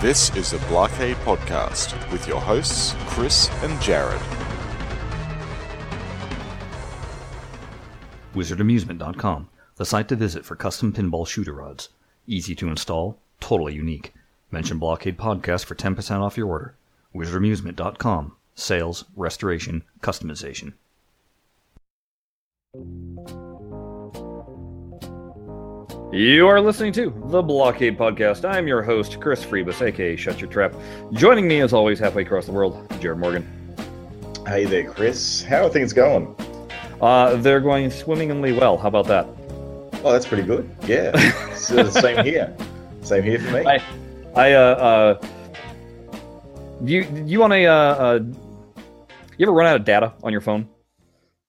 This is the Blockade Podcast with your hosts, Chris and Jared. WizardAmusement.com, the site to visit for custom pinball shooter rods. Easy to install, totally unique. Mention Blockade Podcast for 10% off your order. WizardAmusement.com, sales, restoration, customization. You are listening to the Blockade Podcast. I'm your host, Chris Freebus, aka Shut Your Trap. Joining me, as always, halfway across the world, Jared Morgan. Hey there, Chris. How are things going? Uh, they're going swimmingly well. How about that? Oh, that's pretty good. Yeah, same here. Same here for me. I, I, uh, uh, you, you want a, uh, uh, you ever run out of data on your phone?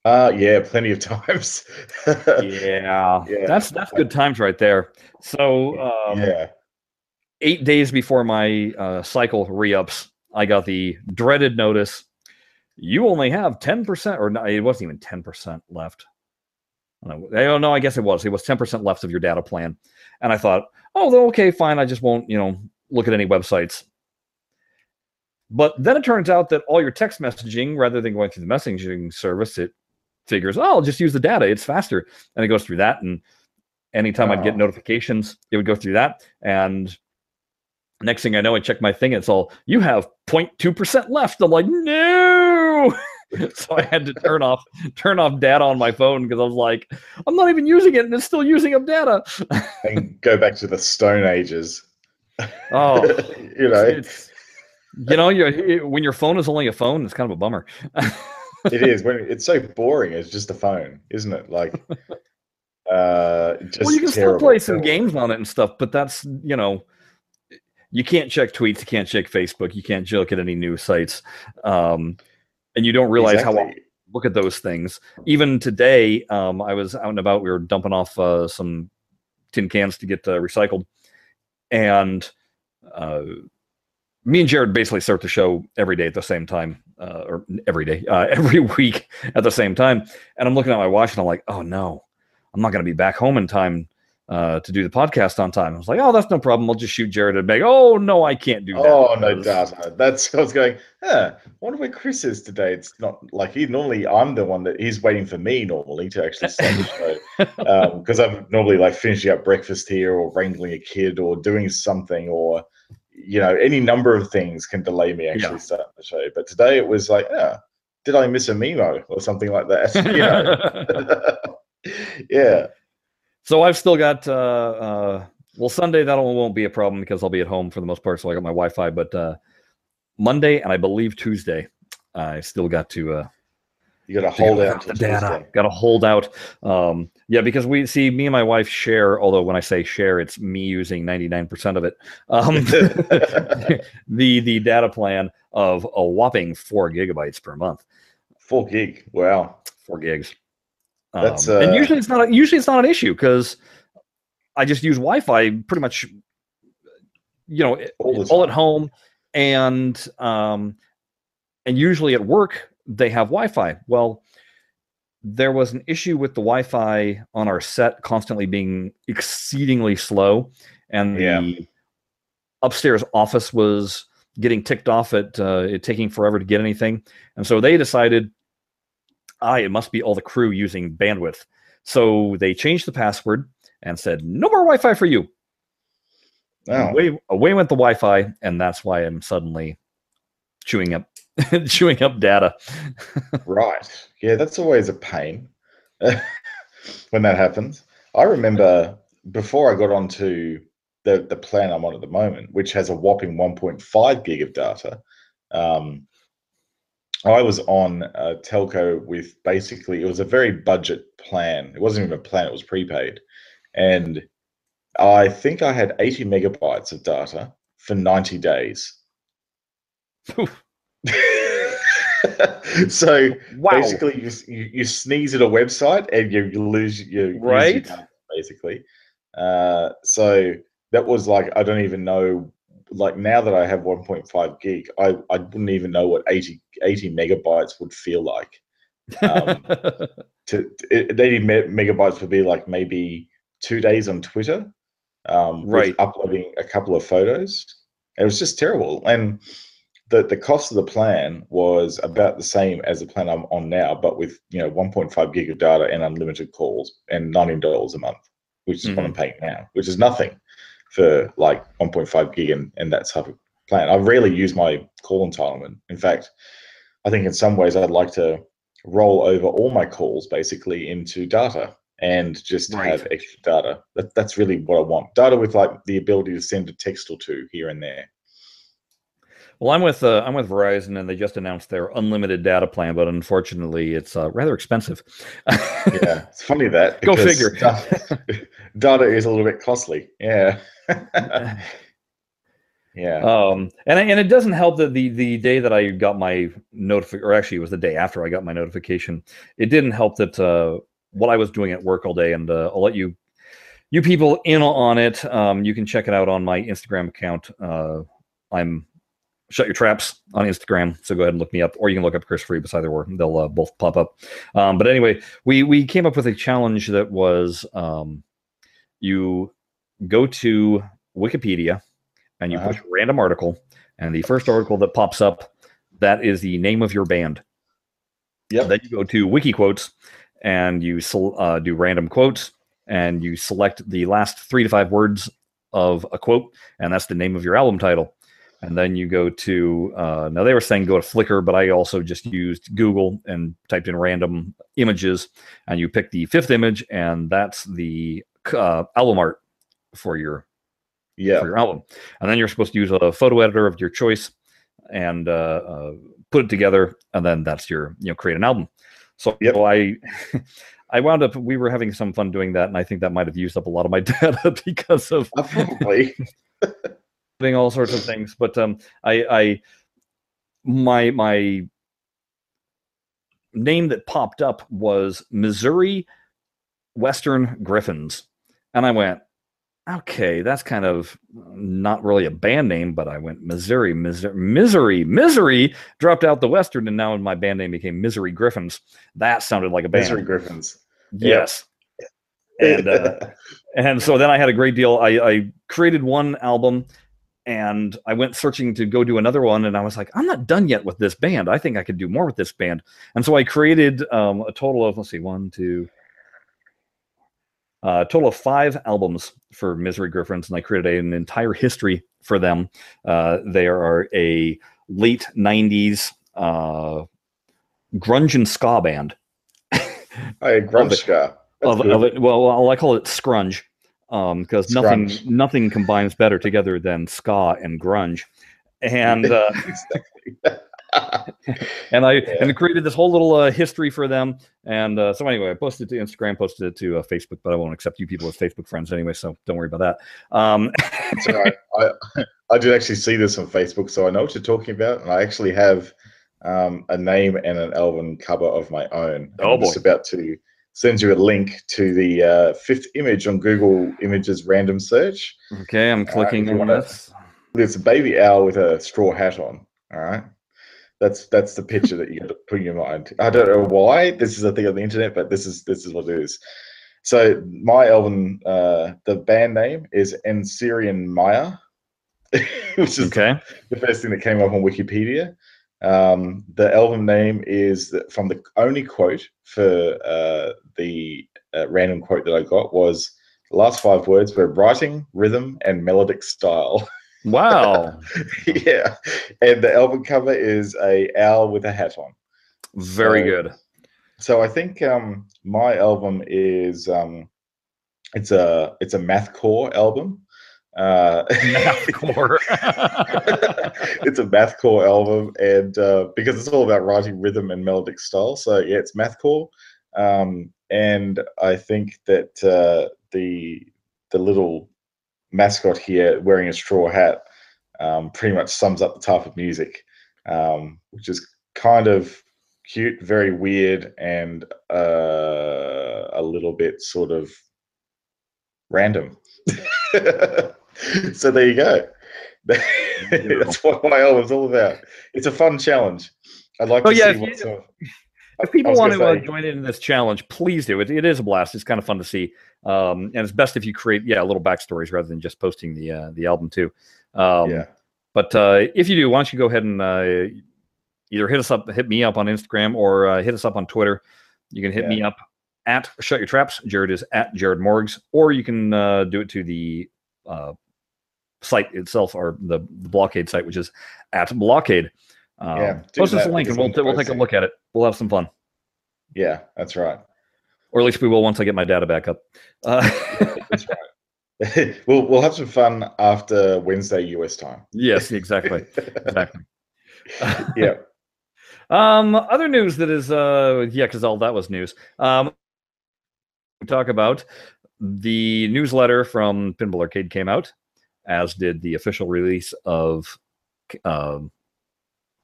Uh, yeah, plenty of times. yeah, Yeah. that's that's good times right there. So, um, yeah. eight days before my uh, cycle re-ups, I got the dreaded notice. You only have ten percent, or no, it wasn't even ten percent left. I don't know. I don't know. I guess it was. It was ten percent left of your data plan, and I thought, oh, okay, fine. I just won't, you know, look at any websites. But then it turns out that all your text messaging, rather than going through the messaging service, it figures, oh, I'll just use the data. It's faster, and it goes through that. And anytime I'd get notifications, it would go through that. And next thing I know, I check my thing. and It's all you have 0.2 percent left. I'm like, no. so I had to turn off turn off data on my phone because I was like, I'm not even using it, and it's still using up data. And go back to the Stone Ages. Oh, you know, it's, you know, you when your phone is only a phone, it's kind of a bummer. It is when it's so boring. It's just a phone, isn't it? Like, uh, just well, you can still play some terrible. games on it and stuff, but that's you know, you can't check tweets, you can't check Facebook, you can't look at any news sites, um, and you don't realize how Exactly. look at those things. Even today, um, I was out and about. We were dumping off uh, some tin cans to get uh, recycled, and uh, me and Jared basically start the show every day at the same time, uh, or every day, uh, every week at the same time. And I'm looking at my watch, and I'm like, "Oh no, I'm not going to be back home in time." Uh, to do the podcast on time, I was like, "Oh, that's no problem. I'll just shoot Jared a bag." Oh no, I can't do that. Oh no, data. That's I was going. Huh, I wonder where Chris is today. It's not like he normally. I'm the one that he's waiting for me normally to actually start the show because I'm normally like finishing up breakfast here or wrangling a kid or doing something or you know any number of things can delay me actually Yeah. starting the show. But today it was like, yeah, did I miss a memo or something like that? Yeah. So I've still got uh, uh, well Sunday that won't be a problem because I'll be at home for the most part, so I got my Wi-Fi. But uh, Monday and I believe Tuesday, I still got to uh, You got to hold out Got to hold out. Um, yeah, because we see me and my wife share. Although when I say share, it's me using ninety nine percent of it. Um, the the data plan of a whopping four gigabytes per month. Four gig. Wow. four gigs. That's, Um, and uh, usually it's not a, usually it's not an issue because I just use Wi-Fi pretty much, you know, All all at home, and um, and usually at work they have Wi-Fi. Well, there was an issue with the Wi-Fi on our set constantly being exceedingly slow, and the Yeah. upstairs office was getting ticked off at uh, it taking forever to get anything, and so they decided, ah, it must be all the crew using bandwidth. So they changed the password and said, no more Wi-Fi for you. Oh. Away, away went the Wi-Fi, and that's why I'm suddenly chewing up chewing up data. Right. Yeah, that's always a pain when that happens. I remember before I got onto the, the plan I'm on at the moment, which has a whopping 1.5 gig of data. Um, I was on a telco with basically, it was a very budget plan. It wasn't even a plan, it was prepaid. And I think I had 80 megabytes of data for 90 days. So Wow. basically you, you you sneeze at a website and you, you lose your you lose your basically uh so that was like i don't even know like now that i have 1.5 gig i i wouldn't even know what 80 80 megabytes would feel like um, to it, 80 megabytes would be like maybe two days on twitter um Right. uploading a couple of photos It was just terrible. And the, the cost of the plan was about the same as the plan I'm on now, but with you know 1.5 gig of data and unlimited calls and $19 a month, which is what I'm mm-hmm. paying now, which is nothing for like 1.5 gig and, and that type of plan. I rarely use my call entitlement. In fact, I think in some ways I'd like to roll over all my calls basically into data and just Right. have extra data. That, that's really what I want. Data with like the ability to send a text or two here and there. Well, I'm with uh, I'm with Verizon, and they just announced their unlimited data plan, but unfortunately, it's uh, rather expensive. Yeah, it's funny that. Go figure. Data, data is a little bit costly. Yeah. yeah. Um, and and it doesn't help that the the day that I got my notification, or actually it was the day after I got my notification, it didn't help that uh, what I was doing at work all day, and uh, I'll let you you people in on it. Um, you can check it out on my Instagram account. Uh, I'm shut your traps on Instagram, so go ahead and look me up, or you can look up Chris Freebus either or they'll uh, both pop up. Um, but anyway, we we came up with a challenge that was um, you go to Wikipedia and you Uh-huh. push a random article, and the first article that pops up, that is the name of your band. Yep. Then you go to wiki quotes and you uh, do random quotes and you select the last three to five words of a quote, and that's the name of your album title. And then you go to uh, now they were saying go to Flickr, but I also just used Google and typed in random images, and you pick the fifth image, and that's the uh, album art for your Yeah. for your album. And then you're supposed to use a photo editor of your choice and uh, uh, put it together, and then that's your you know create an album. So Yep. I I wound up we were having some fun doing that, and I think that might have used up a lot of my data because of probably. doing all sorts of things. But um, I I my my name that popped up was Missouri Western Griffins, and I went, okay, that's kind of not really a band name, but I went Missouri, Missouri, misery, misery, dropped out the Western, and now my band name became Misery Griffins. That sounded like a band. Misery Griffins. Yes. And uh, and so then I had a great deal. I, I created one album and I went searching to go do another one. And I was like, I'm not done yet with this band. I think I could do more with this band. And so I created um, a total of, let's see, one, two, uh, a total of five albums for Misery Griffins. And I created an entire history for them. Uh, they are a late 90s uh, grunge and ska band. Hey, grunge ska. Of, of it. Well, well, I call it scrunge because nothing nothing combines better together than ska and grunge. And uh, and I Yeah. and created this whole little uh, history for them. And uh, so anyway, I posted it to Instagram, posted it to uh, Facebook, but I won't accept you people as Facebook friends anyway, so don't worry about that. Um, It's all right. I, I did actually see this on Facebook, so I know what you're talking about. And I actually have um, a name and an album cover of my own. And Oh, I'm just boy. about to send you a link to the uh, fifth image on Google Images random search. okay, I'm Uh, clicking you on this. There's a baby owl with a straw hat on. All right. That's that's the picture that you got to put in your mind. I don't know why this is a thing on the internet, but this is this is what it is. So my album, uh, the band name is Ensirian Maya, which is Okay, the first thing that came up on Wikipedia. Um, the album name is from the only quote for uh, the uh, random quote that I got was the last five words were writing, rhythm, and melodic style. wow, yeah, and the album cover is a owl with a hat on. very So- good. So I think um, my album is um, it's a it's a mathcore album. Uh, Mathcore. it's a mathcore album, and uh, because it's all about writing rhythm and melodic style, so yeah, it's mathcore. Um, and I think that uh, the the little mascot here wearing a straw hat um, pretty much sums up the type of music, um, which is kind of cute, very weird, and uh, a little bit sort of random. so there you go. That's what my album's all about. It's a fun challenge. I'd like Oh, to yeah, see you- what's on. if people want to gonna uh, join in this challenge, please do. It, it is a blast. It's kind of fun to see, um, and it's best if you create yeah little backstories rather than just posting the uh, the album too. Um, yeah, But uh, if you do, why don't you go ahead and uh, either hit us up, hit me up on Instagram, or uh, hit us up on Twitter. You can hit Yeah. me up at Shut Your Traps. Jared is at Jared Morgs, or you can uh, do it to the uh, site itself or the, the blockade site, which is at blockade. Um, Yeah, post us a link and we'll, we'll take a look at it. We'll have some fun, Yeah, that's right. or at least we will once I get my data back up. Uh, That's right. we'll we'll have some fun after Wednesday US time. yes, exactly, exactly. yeah. Um, other news that is, uh, yeah, because all that was news. Um, we talk about the newsletter from Pinball Arcade came out, as did the official release of um,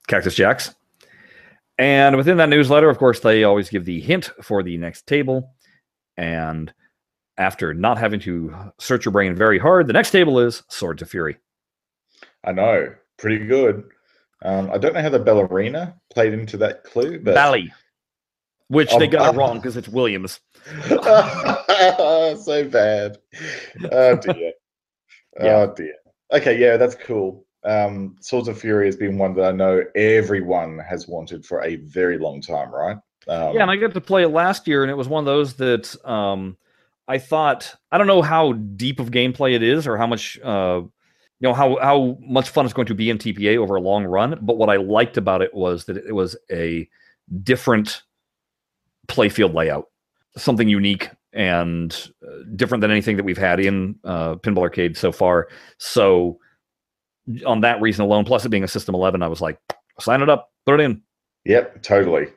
Cactus Jacks. And within that newsletter, of course, they always give the hint for the next table. And after not having to search your brain very hard, the next table is Swords of Fury. I know. Pretty good. Um, I don't know how the ballerina played into that clue, but Bally. Which Oh, they got it wrong because it's Williams. so bad. Oh dear. Yeah. Oh dear. Okay, yeah, that's cool. Um, Swords of Fury has been one that I know everyone has wanted for a very long time, right? Um, Yeah, and I got to play it last year, and it was one of those that um, I thought I don't know how deep of gameplay it is, or how much uh, you know how how much fun it's going to be in TPA over a long run. But what I liked about it was that it was a different playfield layout, something unique and uh, different than anything that we've had in uh, Pinball Arcade so far. So, on that reason alone, plus it being a System 11, I was like, sign it up, put it in. Yep, totally.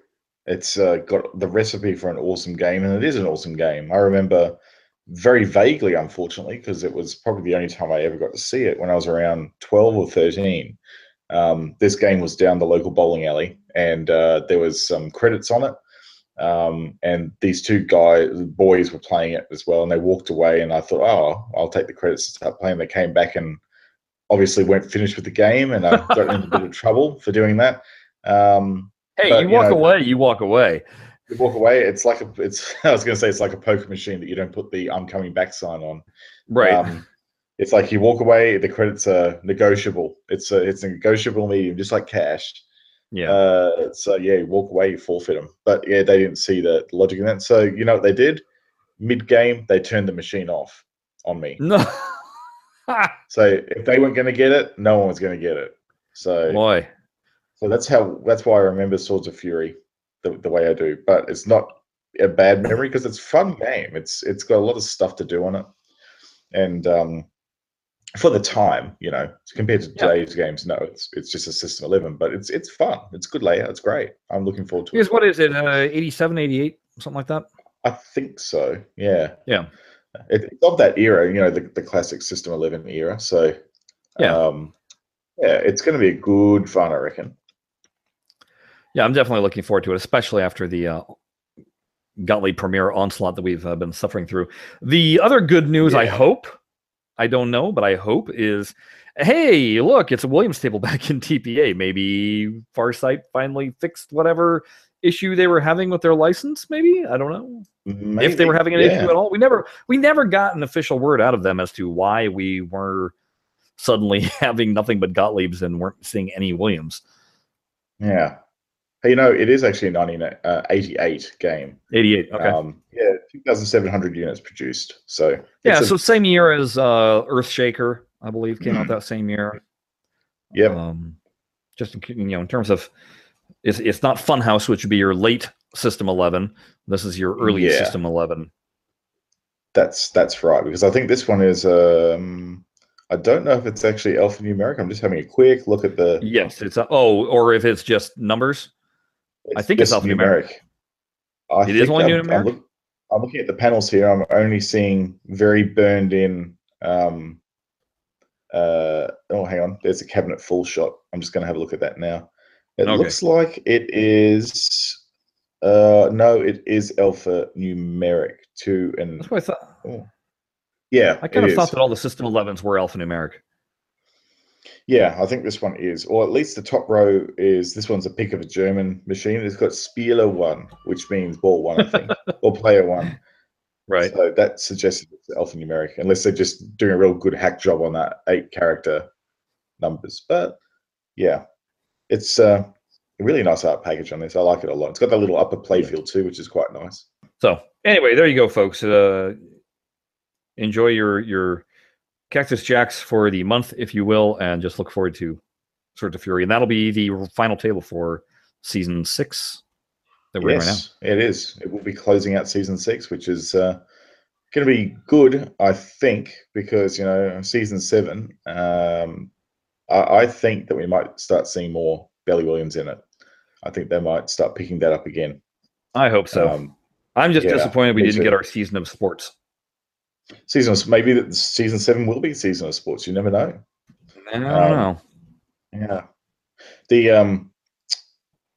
It's uh, got the recipe for an awesome game, and it is an awesome game. I remember very vaguely, unfortunately, because it was probably the only time I ever got to see it when I was around 12 or 13. Um, this game was down the local bowling alley, and uh, there was some credits on it. Um, and these two guys, boys, were playing it as well, and they walked away. And I thought, oh, I'll take the credits to start playing. They came back and obviously weren't finished with the game, and I got into a bit of trouble for doing that. Um, Hey, But, you you walk know- away, you walk away. you walk away. It's like a. It's. I was going to say it's like a poker machine that you don't put the "I'm coming back" sign on. Right. Um, it's like you walk away. The credits are negotiable. It's a. It's a negotiable medium, just like cash. Yeah. Uh, so yeah, you walk away, you forfeit them. But yeah, they didn't see the logic in that. So you know what they did? Mid game, they turned the machine off on me. no. So if they weren't going to get it, no one was going to get it. So Boy. So that's how that's why I remember Swords of Fury the, the way I do. But it's not a bad memory because it's a fun game. It's it's got a lot of stuff to do on it. And um for the time, you know, compared to Yeah. today's games, no, it's it's just a system 11, but it's it's fun. It's good layout. It's great. I'm looking forward to Because it. what is it? Uh, 87, 88, something like that? I think so. Yeah. Yeah. It, it's of that era, you know, the, the classic System 11 era. So Yeah. um yeah, it's going to be a good fun, I reckon. Yeah, I'm definitely looking forward to it, especially after the uh, Gottlieb Premier onslaught that we've uh, been suffering through. The other good news, I hope, I don't know, but I hope is, hey, look, it's a Williams table back in TPA. Maybe Farsight finally fixed whatever issue they were having with their license. Maybe I don't know if they were having an yeah. issue at all. We never, we never got an official word out of them as to why we were suddenly having nothing but Gottliebs and weren't seeing any Williams. Yeah. Hey, you know, it is actually a 1988 game. 88. Okay. Um, yeah, 2,700 units produced. So Yeah, a- so same year as uh, Earthshaker, I believe, came out Mhm. that same year. Yeah. Um, just in, you know, in terms of, it's it's not Funhouse, which would be your late System 11. This is your early Yeah. System 11. that's that's right because I think this one is. Um, I don't know if it's actually alphanumeric. I'm just having a quick look at the. Yes, it's a, oh, or if it's just numbers. I think it's just alphanumeric. I It is only I'm, I'm, numeric? look- I'm looking at the panels here. I'm only seeing very burned in. Um, uh, oh, hang on. There's a cabinet full shot. I'm just going to have a look at that now. It Okay. looks like it is. Uh, no, it is alpha numeric two and That's what I thought. oh, yeah. I kind it of thought that all the System 11s were alphanumeric. Yeah, I think this one is, or at least the top row is. This one's a pick of a German machine. It's got Spieler one, which means ball one, I think, or player one. Right. So that suggests it's alphanumeric, unless they're just doing a real good hack job on that eight character numbers. But yeah, it's uh, a really nice art package on this. I like it a lot. It's got that little upper playfield too, which is quite nice. So anyway, there you go, folks. Uh, enjoy your your Cactus Jacks for the month, if you will, and just look forward to Swords of Fury, and that'll be the final table for season six that we're in right now. It is. It will be closing out season six, which is uh, going to be good, I think, because you know season seven. Um, I, I think that we might start seeing more Bally Williams in it. I think they might start picking that up again. I hope so. Um, I'm just yeah, disappointed we didn't too. get our season of sports. Season of, maybe that season seven will be season of sports. You never know. I don't Um, know. Yeah. The um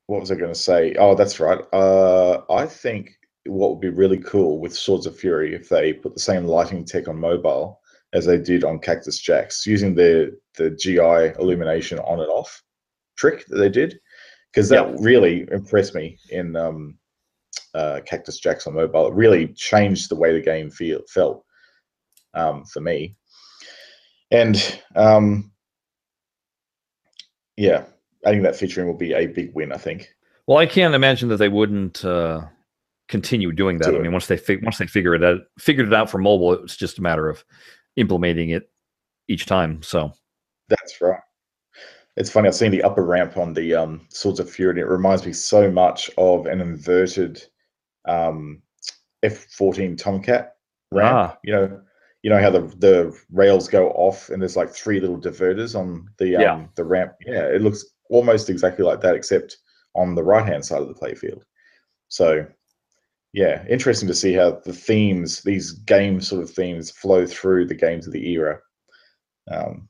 what was I going to say? Oh, that's right. Uh I think what would be really cool with Swords of Fury if they put the same lighting tech on mobile as they did on Cactus Jacks using the the GI illumination on and off trick that they did because that really impressed me in um uh, Cactus Jacks on mobile. It really changed the way the game feel felt um, for me. And um, yeah, think that featuring will be a big win, I think. Well, I can't imagine that they wouldn't uh, continue doing that. Do I mean, once they fig- once they figure it out, figured it out for mobile, it's just a matter of implementing it each time. So That's right. It's funny. I've seen the upper ramp on the um, Swords of Fury, and it reminds me so much of an inverted um, F14 Tomcat ramp. Ah. You know, you know how the the rails go off, and there's like three little diverters on the um, Yeah. the ramp. Yeah, it looks almost exactly like that, except on the right hand side of the playfield. So, yeah, interesting to see how the themes, these game sort of themes, flow through the games of the era. Um,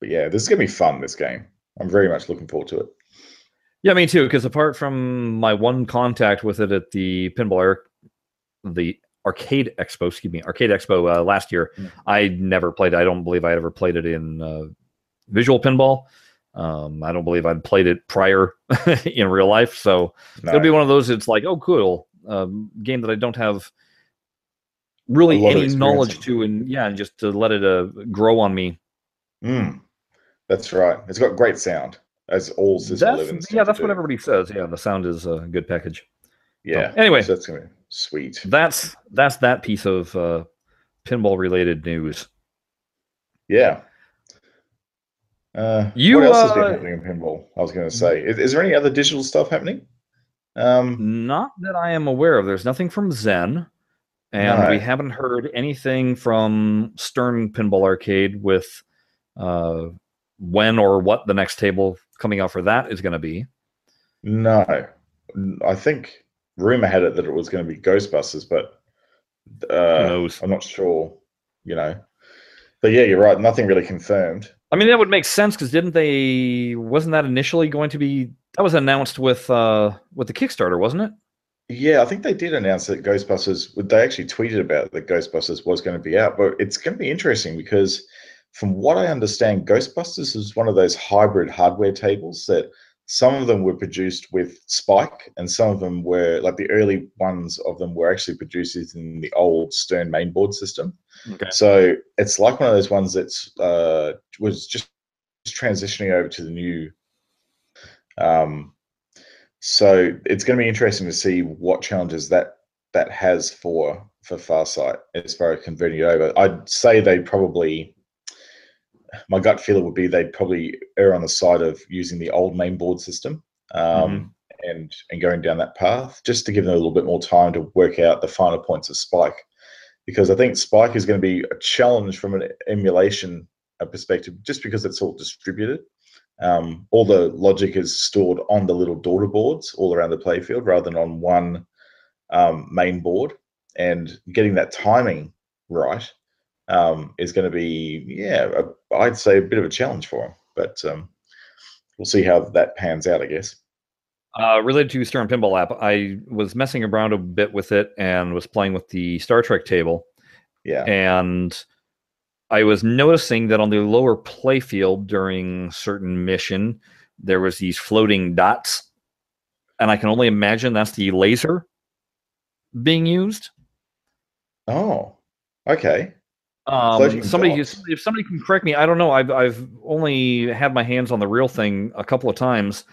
but yeah, this is gonna be fun. This game, I'm very much looking forward to it. yeah, me too. Because apart from my one contact with it at the pinball the arcade expo, excuse me, arcade expo uh, last year, Mm. I never played. it. I don't believe I ever played it in uh, visual pinball. Um, I don't believe I'd played it prior in real life. So No, it'll be one of those. It's like, oh, cool, um, game that I don't have really A lot of any knowledge to, and yeah, and just to let it uh, grow on me. Mm, that's right. It's got great sound, as all System That's, yeah, that's what do. everybody says. Yeah, the sound is a good package. Yeah. anyway. so that's gonna be sweet. That's that's that piece of uh, pinball related news. Yeah. Uh, You, what else has been uh, happening in pinball? I was going to say, is, is there any other digital stuff happening? Um, Not that I am aware of. There's nothing from Zen, and we haven't heard anything from Stern Pinball Arcade with uh, when or what the next table coming out for that is going to be. no, I think rumor had it that it was going to be Ghostbusters, but uh. I'm not sure. You know, but yeah, you're right. Nothing really confirmed. I mean, that would make sense because didn't they? Wasn't that initially going to be? That was announced with uh, with the Kickstarter, wasn't it? Yeah, I think they did announce that Ghostbusters. They actually tweeted about that Ghostbusters was going to be out, but it's going to be interesting because, from what I understand, Ghostbusters is one of those hybrid hardware tables that some of them were produced with Spike, and some of them were like the early ones of them were actually produced in the old Stern mainboard system. Okay. So it's like one of those ones that's uh, was just transitioning over to the new. Um, so it's going to be interesting to see what challenges that that has for for Farsight as far as converting it over. I'd say they probably. My gut feeling would be they'd probably err on the side of using the old mainboard system um, and and going down that path, just to give them a little bit more time to work out the finer points of Spike because I think Spike is going to be a challenge from an emulation uh, perspective, just because it's all distributed. Um, all the logic is stored on the little daughter boards all around the playfield rather than on one um, main board. And getting that timing right um, is going to be, yeah, I'd say a bit of a challenge for him. But um, we'll see how that pans out, I guess. Uh, related to Stern Pinball app, I was messing around a bit with it and was playing with the Star Trek table, Yeah. and I was noticing that on the lower playfield during certain mission, there was these floating dots, and I can only imagine that's the laser being used. Oh, okay. Um, somebody, if somebody can correct me, I don't know. I've I've only had my hands on the real thing a couple of times,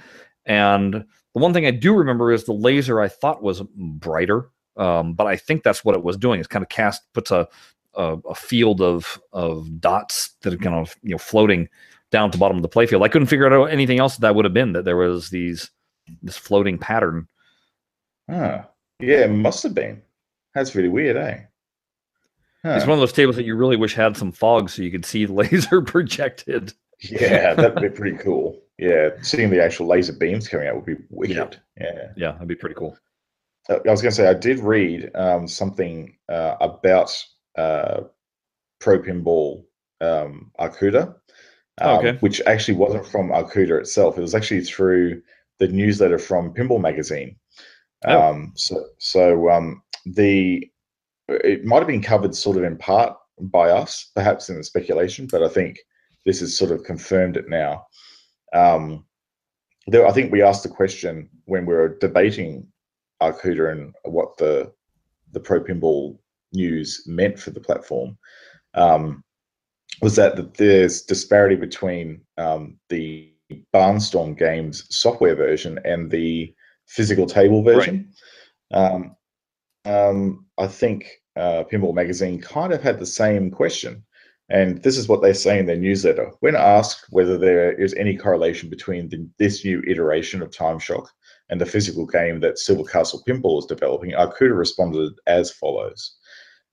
and the one thing I do remember is the laser. I thought was brighter, um, but I think that's what it was doing. It's kind of cast puts a a, a field of of dots that are kind of you know floating down at the bottom of the playfield. I couldn't figure out anything else that, that would have been that there was these this floating pattern. Ah, yeah, it must have been. That's really weird, eh? It's one of those tables that you really wish had some fog so you could see the laser projected. Yeah, that'd be pretty cool. Yeah, seeing the actual laser beams coming out would be wicked. Yeah. Yeah, that'd be pretty cool. Uh, I was going to say I did read um, something uh, about uh, Pro Pinball um, Arcooda, um, Oh, okay. which actually wasn't from Arcooda itself. It was actually through the newsletter from Pinball Magazine. Oh. Um, so, so um, the it might have been covered sort of in part by us, perhaps in the speculation, but I think this has sort of confirmed it now. Um, there, I think we asked the question when we were debating Arcooda and what the the Pro Pinball news meant for the platform. Um, was that that there's disparity between um, the Barnstorm Games software version and the physical table version. Um, um, I think uh, Pinball Magazine kind of had the same question. And this is what they say in their newsletter. When asked whether there is any correlation between the, this new iteration of Time Shock and the physical game that Silver Castle Pinball is developing, Arcooda responded as follows.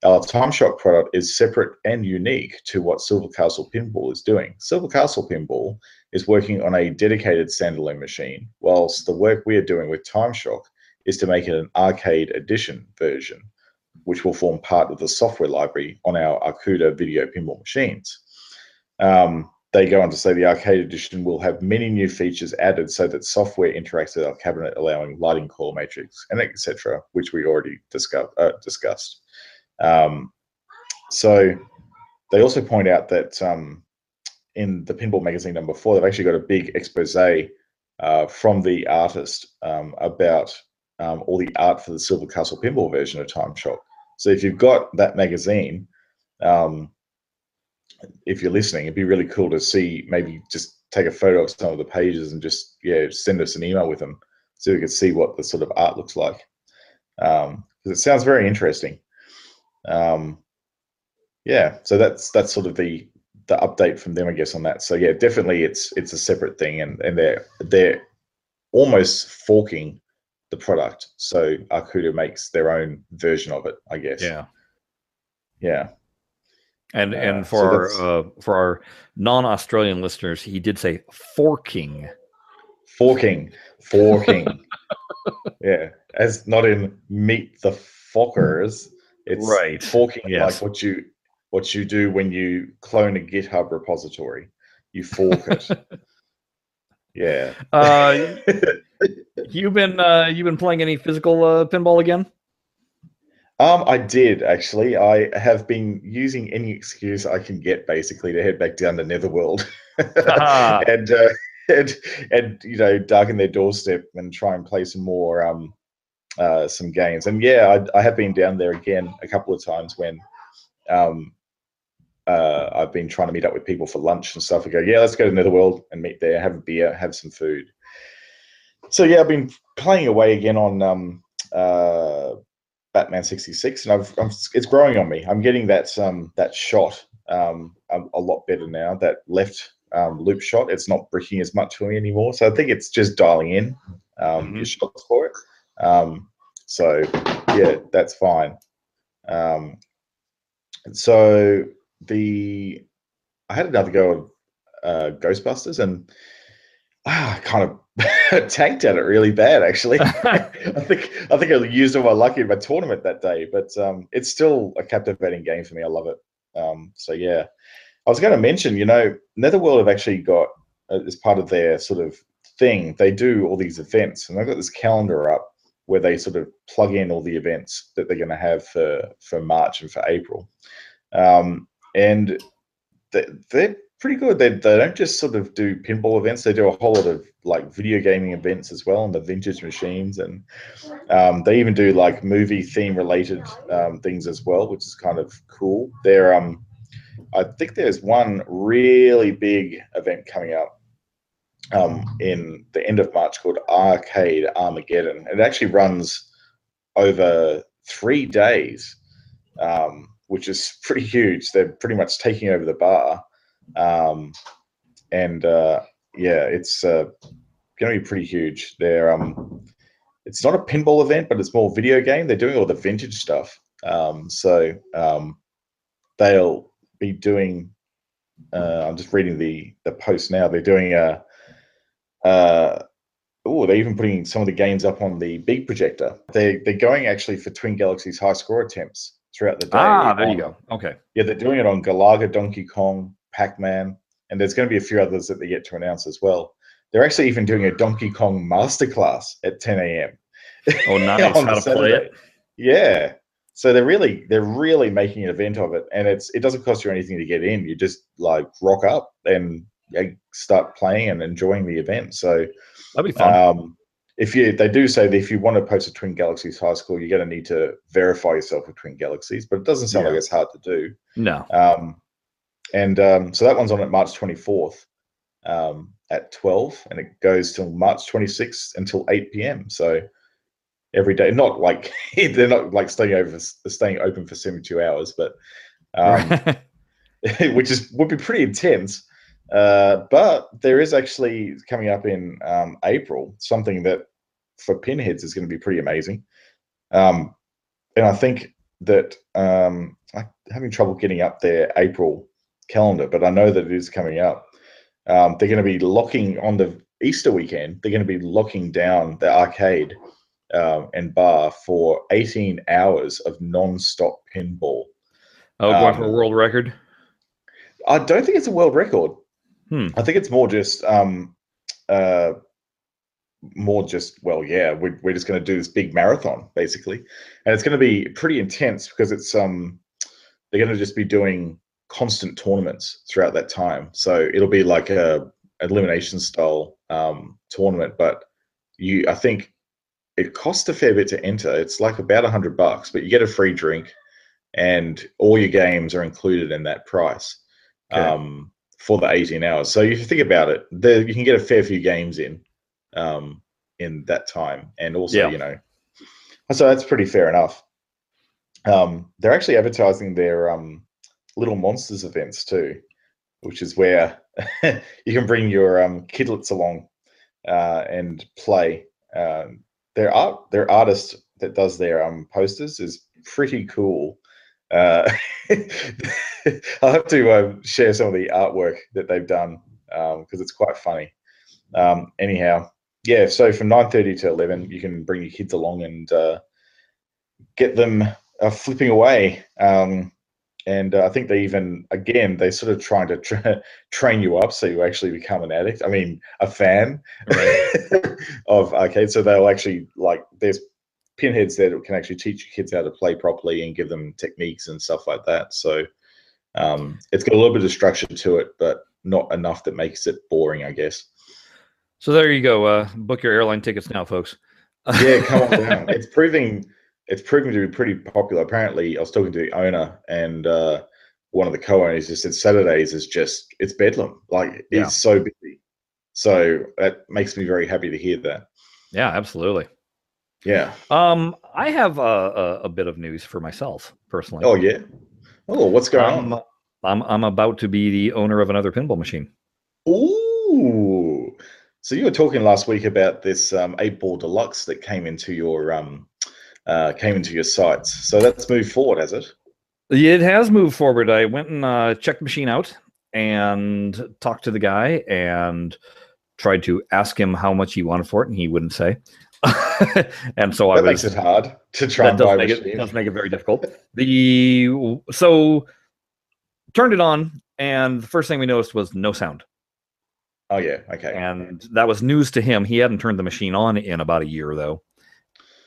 Our Time Shock product is separate and unique to what Silver Castle Pinball is doing. Silver Castle Pinball is working on a dedicated standalone machine, whilst the work we are doing with Time Shock is to make it an arcade edition version, which will form part of the software library on our Arcooda video pinball machines. Um, they go on to say the arcade edition will have many new features added so that software interacts with our cabinet, allowing lighting call matrix and etc., which we already discuss, uh, discussed. Um, so they also point out that um, in the Pinball Magazine number four, they've actually got a big expose uh, from the artist um, about um, all the art for the Silver Castle Pinball version of Time Shock. So if you've got that magazine, um, if you're listening, it'd be really cool to see maybe just take a photo of some of the pages and just yeah send us an email with them so we can see what the sort of art looks like. Um, 'cause it sounds very interesting. Um, yeah, so that's that's sort of the the update from them, I guess, on that. So yeah, definitely it's it's a separate thing, and and they're they're almost forking the product. So Arcooda makes their own version of it, I guess. Yeah. Yeah. And Uh, and so for our uh, for our non-Australian listeners, he did say forking. Forking. Forking. yeah. As not in meet the fockers. It's Right. forking Yes. like what you what you do when you clone a GitHub repository. You fork it. yeah. Uh, you've been uh, you've been playing any physical uh, pinball again? Um, I did actually. I have been using any excuse I can get basically to head back down to Netherworld Ah. and, uh, and and you know darken their doorstep and try and play some more um uh some games. And yeah, I, I have been down there again a couple of times when um uh I've been trying to meet up with people for lunch and stuff. I go, yeah, let's go to Netherworld and meet there, have a beer, have some food. So yeah, I've been playing away again on um uh Batman 66 and I've, I'm, it's growing on me. I'm getting that um that shot um a, a lot better now. That left um, loop shot, it's not bricking as much for me anymore. So I think it's just dialing in um, your shots for it. Um, so yeah, that's fine. Um, so the I had another go of uh, Ghostbusters and ah, I kind of tanked at it really bad actually. I think I think I used all my lucky in my tournament that day, but um, it's still a captivating game for me. I love it. Um, so yeah, I was going to mention, you know, Netherworld have actually got uh, as part of their sort of thing, they do all these events, and they've got this calendar up where they sort of plug in all the events that they're going to have for for March and for April, um, and they, they're pretty good. They they don't just sort of do pinball events; they do a whole lot of like video gaming events as well, and the vintage machines, and um, they even do like movie theme related um, things as well, which is kind of cool. They're um I think there's one really big event coming up um, in the end of March called Arcade Armageddon. It actually runs over three days, um, which is pretty huge. They're pretty much taking over the bar, um, and uh, yeah, it's uh, going to be pretty huge. They're um, it's not a pinball event, but it's more video game. They're doing all the vintage stuff. Um, so um, they'll be doing. Uh, I'm just reading the the post now. They're doing a. Uh, oh, they're even putting some of the games up on the big projector. They they're going actually for Twin Galaxies high score attempts throughout the day. Ah, there you go. Okay. Yeah, they're doing it on Galaga, Donkey Kong, Pac Man, and there's going to be a few others that they get to announce as well. They're actually even doing a Donkey Kong masterclass at 10 a.m. Oh, nice. How to play it. Yeah. So they're really they're really making an event of it, and it's it doesn't cost you anything to get in. You just like rock up and start playing and enjoying the event. So That'd be fun. um, if you they do say that if you want to post a Twin Galaxies high school, you're going to need to verify yourself with Twin Galaxies, but it doesn't sound Yeah. like it's hard to do. no. Um, and um, so that one's on at March 24th um, at 12, and it goes till March 26th until 8 p.m. So every day, not like they're not like staying over, staying open for 72 hours, but um, which is would be pretty intense. Uh, but there is actually coming up in um, April something that for pinheads is going to be pretty amazing. Um, and I think that um, I'm having trouble getting up their April calendar, but I know that it is coming up. Um, they're going to be locking on the Easter weekend. They're going to be locking down the arcade um, and bar for 18 hours of non-stop pinball. oh, going for a um, world record. I don't think it's a world record. Hmm. I think it's more just um, uh, more just well, yeah, we're, we're just going to do this big marathon basically, and it's going to be pretty intense because it's um they're going to just be doing constant tournaments throughout that time. So it'll be like a elimination style um, tournament, but you I think it costs a fair bit to enter. It's like about a hundred bucks, but you get a free drink, and all your games are included in that price Okay. um, for the 18 hours. So if you think about it, there you can get a fair few games in um, in that time, and also Yeah. you know, so that's pretty fair enough. Um, they're actually advertising their um, Little Monsters events too, which is where you can bring your um, kidlets along uh, and play. Um, their art, their artist that does their um, posters is pretty cool. Uh, I'll have to um, share some of the artwork that they've done because it's quite funny. Um, anyhow, yeah. So from nine thirty to eleven, you can bring your kids along and uh, get them uh, flipping away. Um, and uh, I think they even, again, they're sort of trying to tra- train you up so you actually become an addict. I mean, a fan of arcade. So they'll actually like there's pinheads that can actually teach your kids how to play properly and give them techniques and stuff like that. So um, it's got a little bit of structure to it, but not enough that makes it boring, I guess. So there you go. Uh, book your airline tickets now, folks. Yeah, come on down. It's proving it's proving to be pretty popular. Apparently, I was talking to the owner and uh, one of the co-owners just said Saturdays is just it's bedlam. Like Yeah. it's so busy. So that makes me very happy to hear that. Yeah, absolutely. Yeah. Um, I have a, a, a bit of news for myself personally. Oh yeah. Oh, what's going I'm, on? I'm I'm about to be the owner of another pinball machine. Ooh. So you were talking last week about this um, eight ball deluxe that came into your um, uh, came into your sites. So that's moved forward, has it? It has moved forward. I went and uh, checked the machine out and talked to the guy and tried to ask him how much he wanted for it, and he wouldn't say. and so I That was makes it hard to try that and does make it does make it very difficult. The so turned it on, and the first thing we noticed was no sound, Oh yeah, okay. and that was news to him. He hadn't turned the machine on in about a year though,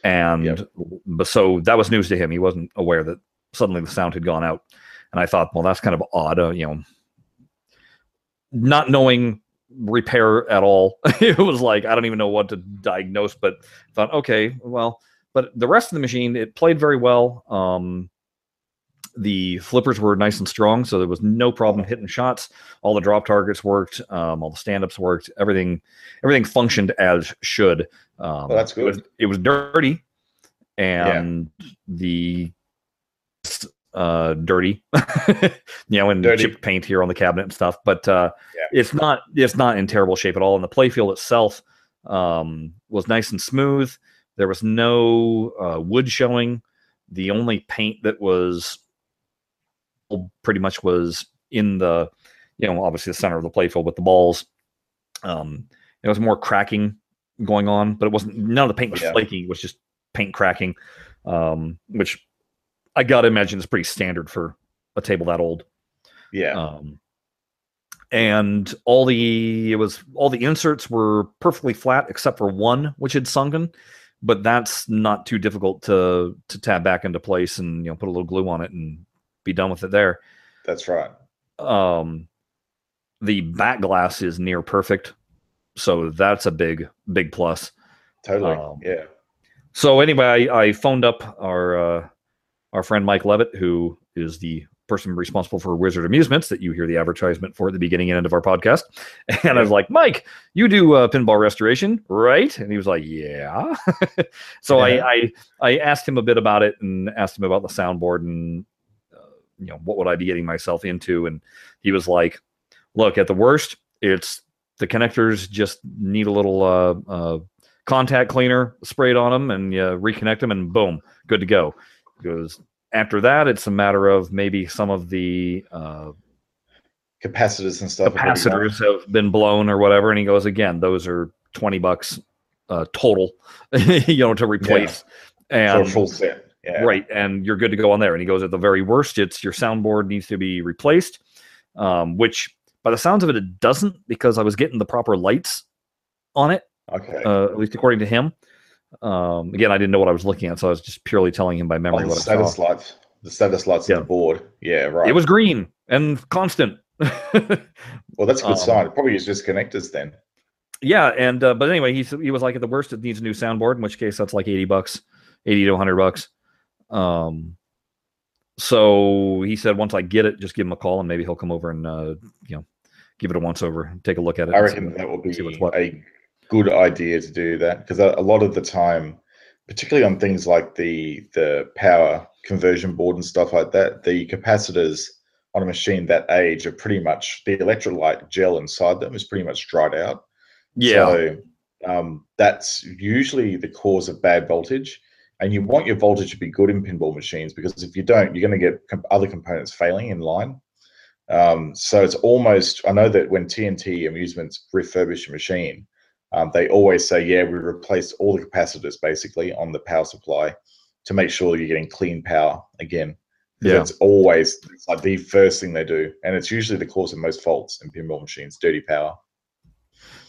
and Yep. but so that was news to him. He wasn't aware that suddenly the sound had gone out, and I thought, well, that's kind of odd, uh, you know, not knowing repair at all. it was like I don't even know what to diagnose, but thought, okay, well, but the rest of the machine it played very well. Um, the flippers were nice and strong, so there was no problem hitting shots. All the drop targets worked, um, all the stand-ups worked. Everything, everything functioned as should. Um, Well, that's It was, good. it was dirty, and the uh, dirty, you know, and Dirty. chipped paint here on the cabinet and stuff. But uh, Yeah. it's not it's not in terrible shape at all. And the playfield itself um, was nice and smooth. There was no uh, wood showing. The only paint that was pretty much was in the, you know, obviously the center of the playfield with the balls. Um, there was more cracking going on, but it wasn't. None of the paint was Yeah. flaky. It was just paint cracking, um, which I gotta imagine is pretty standard for a table that old. Yeah. Um, and all the it was all the inserts were perfectly flat except for one which had sunken, but that's not too difficult to to tab back into place and you know put a little glue on it and be done with it there. That's right. Um, the back glass is near perfect, so that's a big big plus. Totally. Um, yeah. So anyway, I, I phoned up our uh, our friend Mike Levitt, who is the person responsible for Wizard Amusements that you hear the advertisement for at the beginning and end of our podcast. And I was like, Mike, you do uh, pinball restoration, right? And he was like, Yeah. so Yeah. I, I I asked him a bit about it and asked him about the soundboard and you know what would I be getting myself into, and he was like, Look, at the worst, it's the connectors just need a little uh, uh, contact cleaner sprayed on them and you reconnect them and boom good to go. Because after that it's a matter of maybe some of the uh, Capacitors and stuff. capacitors have been blown or whatever. And he goes again those are 20 bucks uh, total you know to replace. For and a full set. Yeah. right and you're good to go on there and he goes at the very worst it's your soundboard needs to be replaced um, which by the sounds of it it doesn't because i was getting the proper lights on it Okay. uh, at least according to him. Um, again, I didn't know what I was looking at, so I was just purely telling him by memory oh, the what I status lights. The status lights Yeah. on the board. Yeah. Right. It was green and constant. well, that's a good um, sign. It probably is just connectors then. yeah, and uh, but anyway, he he was like, at the worst, it needs a new soundboard. In which case, that's like eighty bucks, eighty to hundred bucks. Um, so he said, once I get it, just give him a call, and maybe he'll come over and uh, you know, give it a once over, take a look at it. I reckon what- that would be a good idea to do that because a, a lot of the time, particularly on things like the the power conversion board and stuff like that, the capacitors on a machine that age are pretty much the electrolyte gel inside them is pretty much dried out. yeah, So um, that's usually the cause of bad voltage. And you want your voltage to be good in pinball machines because if you don't, you're going to get other components failing in line. Um, so it's almost, I know that when TNT Amusements refurbish a machine, um, they always say, yeah, we replaced all the capacitors basically on the power supply to make sure you're getting clean power again. Yeah. It's always it's like the first thing they do. And it's usually the cause of most faults in pinball machines, dirty power.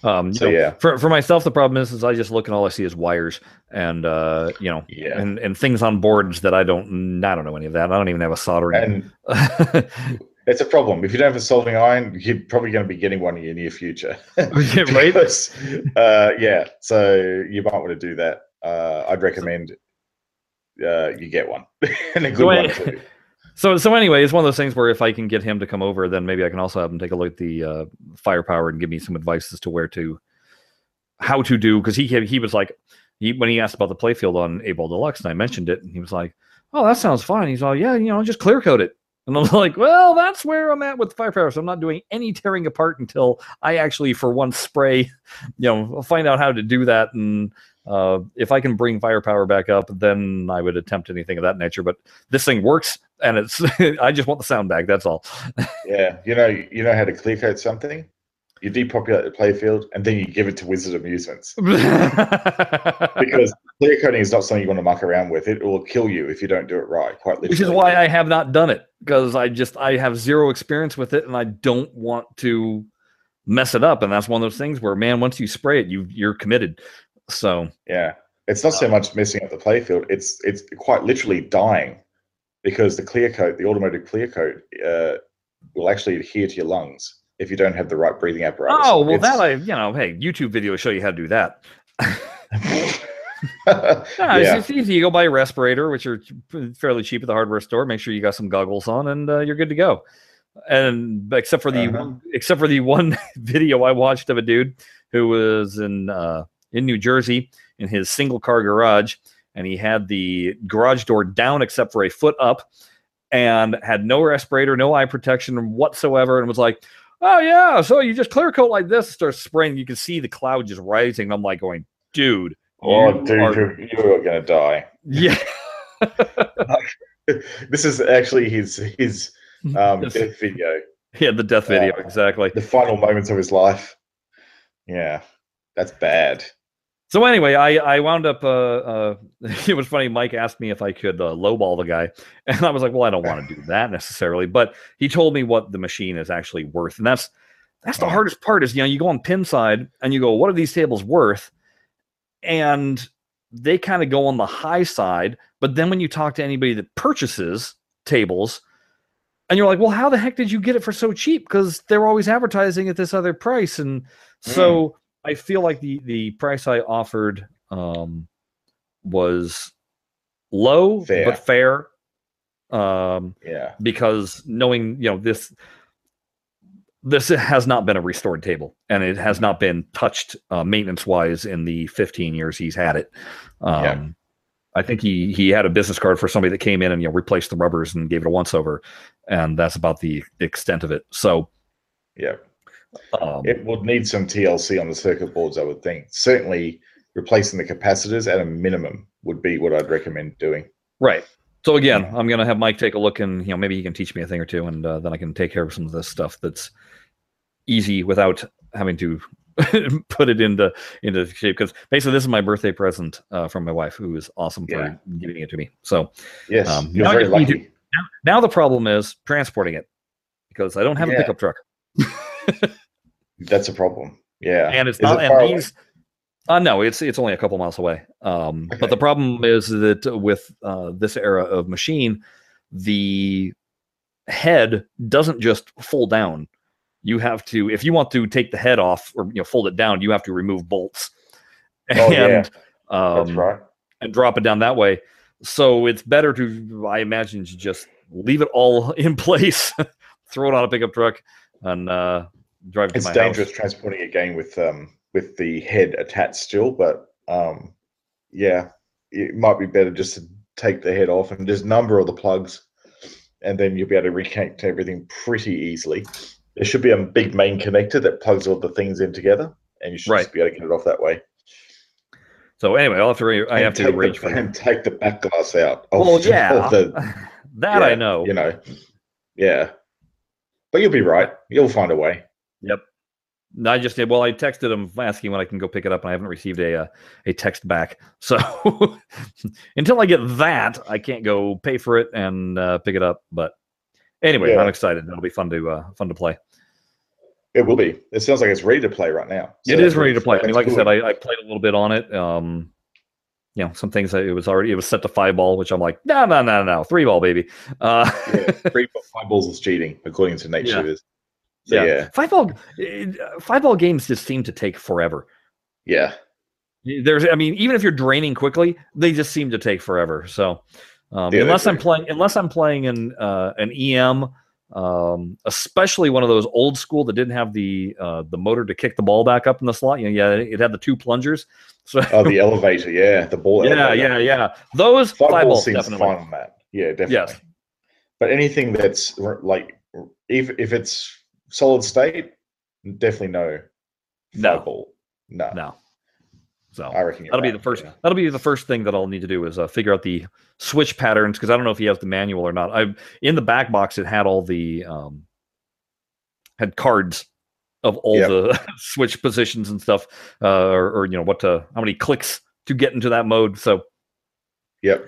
Um, So know, yeah, for for myself, the problem is, is I just look and all I see is wires and uh, you know, yeah. and and things on boards that I don't I don't know any of that. I don't even have a soldering. And it's a problem. If you don't have a soldering iron, you're probably going to be getting one in your near future. Because, uh, yeah, so you might want to do that. Uh, I'd recommend uh, you get one and a good So one I- too. So so anyway, it's one of those things where if I can get him to come over, then maybe I can also have him take a look at the uh, firepower and give me some advice as to where to how to do because he he was like he when he asked about the playfield on Eight Ball Deluxe and I mentioned it and he was like, oh that sounds fine. He's like, yeah, you know, just clear coat it. And I'm like, well, that's where I'm at with firepower. So I'm not doing any tearing apart until I actually, for one spray, you know, find out how to do that. And uh, if I can bring firepower back up, then I would attempt anything of that nature. But this thing works, and it's I just want the sound back. That's all. Yeah, you know, you know how to clear coat something. You depopulate the playfield and then you give it to Wizard Amusements because clear coating is not something you want to muck around with. It will kill you if you don't do it right. Quite literally. which is why I have not done it because I just I have zero experience with it and I don't want to mess it up. And that's one of those things where man, once you spray it, you you're committed. So Yeah, it's not so uh, much messing up the playfield; it's it's quite literally dying because the clear coat, the automotive clear coat, uh, will actually adhere to your lungs if you don't have the right breathing apparatus. oh well, It's- that I you know hey YouTube videos show you how to do that. Yeah, yeah. It's, it's easy. You go buy a respirator, which are fairly cheap at the hardware store. Make sure you got some goggles on, and uh, you're good to go. And except for the Uh-huh. one, except for the one video I watched of a dude who was in uh, in New Jersey in his single car garage, and he had the garage door down except for a foot up, and had no respirator, no eye protection whatsoever, and was like. Oh yeah, so you just clear coat like this, starts spraying. You can see the cloud just rising. I'm like going, dude, Oh, you dude, are- you're, you're gonna die. yeah, This is actually his his um, death video, yeah, the death video, Uh, exactly. the final moments of his life. Yeah, that's bad. So anyway, I I wound up. Uh, uh, it was funny. Mike asked me if I could uh, lowball the guy, and I was like, "Well, I don't want to do that necessarily." But he told me what the machine is actually worth, and that's that's the hardest part. Is you know you go on Pinside and you go, "What are these tables worth?" And they kind of go on the high side, but then when you talk to anybody that purchases tables, and you're like, "Well, how the heck did you get it for so cheap?" Because they're always advertising at this other price, and so I feel like the the price I offered um, was low Fair. but fair. Um, Yeah, because knowing you know this this has not been a restored table and it has not been touched uh, maintenance wise in the 15 years he's had it um, Yeah. i think he he had a business card for somebody that came in and you know replaced the rubbers and gave it a once over and that's about the extent of it so yeah. Um, It would need some TLC on the circuit boards, I would think. Certainly, replacing the capacitors at a minimum would be what I'd recommend doing. Right. So again, Yeah. I'm gonna have Mike take a look, and you know maybe he can teach me a thing or two, and uh, then I can take care of some of this stuff that's easy without having to put it into into shape. Because basically, this is my birthday present uh, from my wife, who is awesome for Yeah. giving it to me. So Yes, Um, you're now very to- lucky. now the problem is transporting it because I don't have a pickup truck, That's a problem. Yeah, and it's Is not. it And these, uh, no, it's it's only a couple miles away. Um, Okay. But the problem is that with uh, this era of machine, the head doesn't just fold down. You have to, if you want to take the head off or you know fold it down, you have to remove bolts Oh, yeah. and That's um, right. and drop it down that way. So it's better to, I imagine, to just leave it all in place, throw it on a pickup truck, and uh, to It's dangerous house. transporting a game with um with the head attached still, but um yeah, it might be better just to take the head off and just number all the plugs, and then you'll be able to reconnect everything pretty easily. There should be a big main connector that plugs all the things in together, and you should Right. just be able to get it off that way. So anyway, I'll have to. Re- I have to arrange the, for and take the back glass out. of Well, yeah, the- that I know. You know, yeah, but you'll be right. You'll find a way. No, I just did. Well, I texted him asking when I can go pick it up, and I haven't received a uh, a text back. So until I get that, I can't go pay for it and uh, pick it up. But anyway, Yeah. I'm excited. It'll be fun to uh, fun to play. It will be. It sounds like it's ready to play right now. it is ready to play. I mean, like I said, I, I, played a little bit on it. Um, you know, some things that it was already it was set to five ball, which I'm like, no, no, no, no, three ball, baby. Uh, yeah, three five balls is cheating according to Nate Yeah. Shooters. So, yeah. yeah, five ball, uh, five ball games just seem to take forever. yeah, There's, I mean, even if you're draining quickly, they just seem to take forever. So, um, Yeah, unless I'm playing, unless I'm playing an uh, an EM, um, especially one of those old school that didn't have the uh, the motor to kick the ball back up in the slot. You know, yeah, it had the two plungers. So, Oh, the elevator. Yeah, the ball. yeah, elevator. yeah, yeah. Those Five, five, ball balls seems definitely. fine on that. Yeah, definitely. Yes. But anything that's like, if if it's solid state, definitely no. No. ball. No. No. So I reckon that'll be the first. yeah. That'll be the first thing that I'll need to do is uh, figure out the switch patterns because I don't know if he has the manual or not. I in the back box it had all the um, had cards of all Yep. the switch positions and stuff, uh, or, or you know what to how many clicks to get into that mode. So Yep.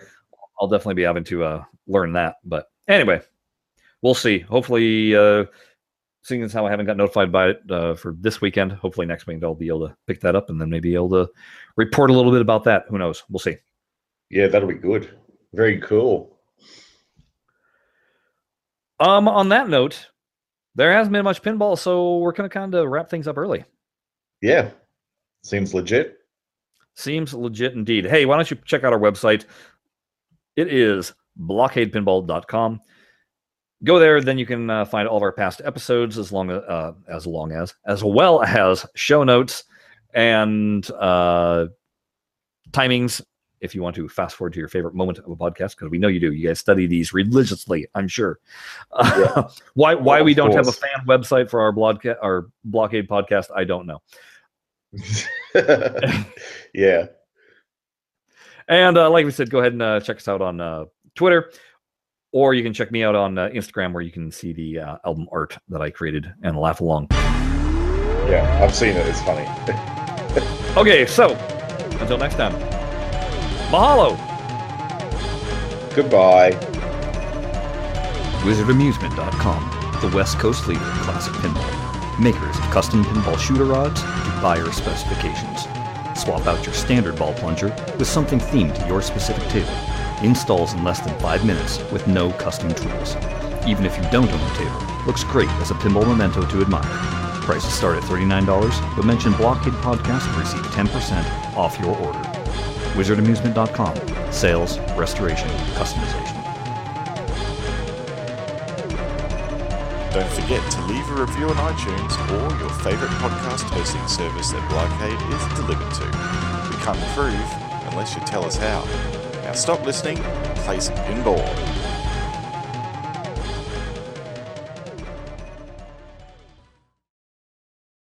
I'll definitely be having to uh, learn that. But anyway, we'll see. Hopefully, uh, seeing as how I haven't got notified by it uh, for this weekend, hopefully next week I'll be able to pick that up and then maybe able to report a little bit about that. Who knows? We'll see. Yeah, that'll be good. Very cool. Um, on that note, there hasn't been much pinball, so we're gonna kind of wrap things up early. Yeah. Seems legit. Seems legit indeed. Hey, why don't you check out our website? It is blockadepinball.com. Go there, then you can uh, find all of our past episodes as long as, uh, as long as, as well as show notes and uh, timings if you want to fast forward to your favorite moment of a podcast, because we know you do. You guys study these religiously, I'm sure. Yeah. why why we don't course. have a fan website for our blogca- our blockade podcast, I don't know. yeah. And uh, like we said, go ahead and uh, check us out on uh, Twitter, or you can check me out on uh, Instagram, where you can see the uh, album art that I created and laugh along. Yeah, I've seen it. It's funny. okay, so until next time. Mahalo. Goodbye. WizardAmusement.com, the West Coast leader in classic pinball. Makers of custom pinball shooter rods to buyer specifications. Swap out your standard ball plunger with something themed to your specific table. Installs in less than five minutes with no custom tools. Even if you don't own a table, looks great as a pinball memento to admire. Prices start at $39, but mention Blockade Podcast to receive 10% off your order wizardamusement.com. Sales, restoration, customization. Don't forget to leave a review on iTunes or your favorite podcast hosting service that Blockade is delivered to. We can't improve unless you tell us how. Stop listening play some pinball.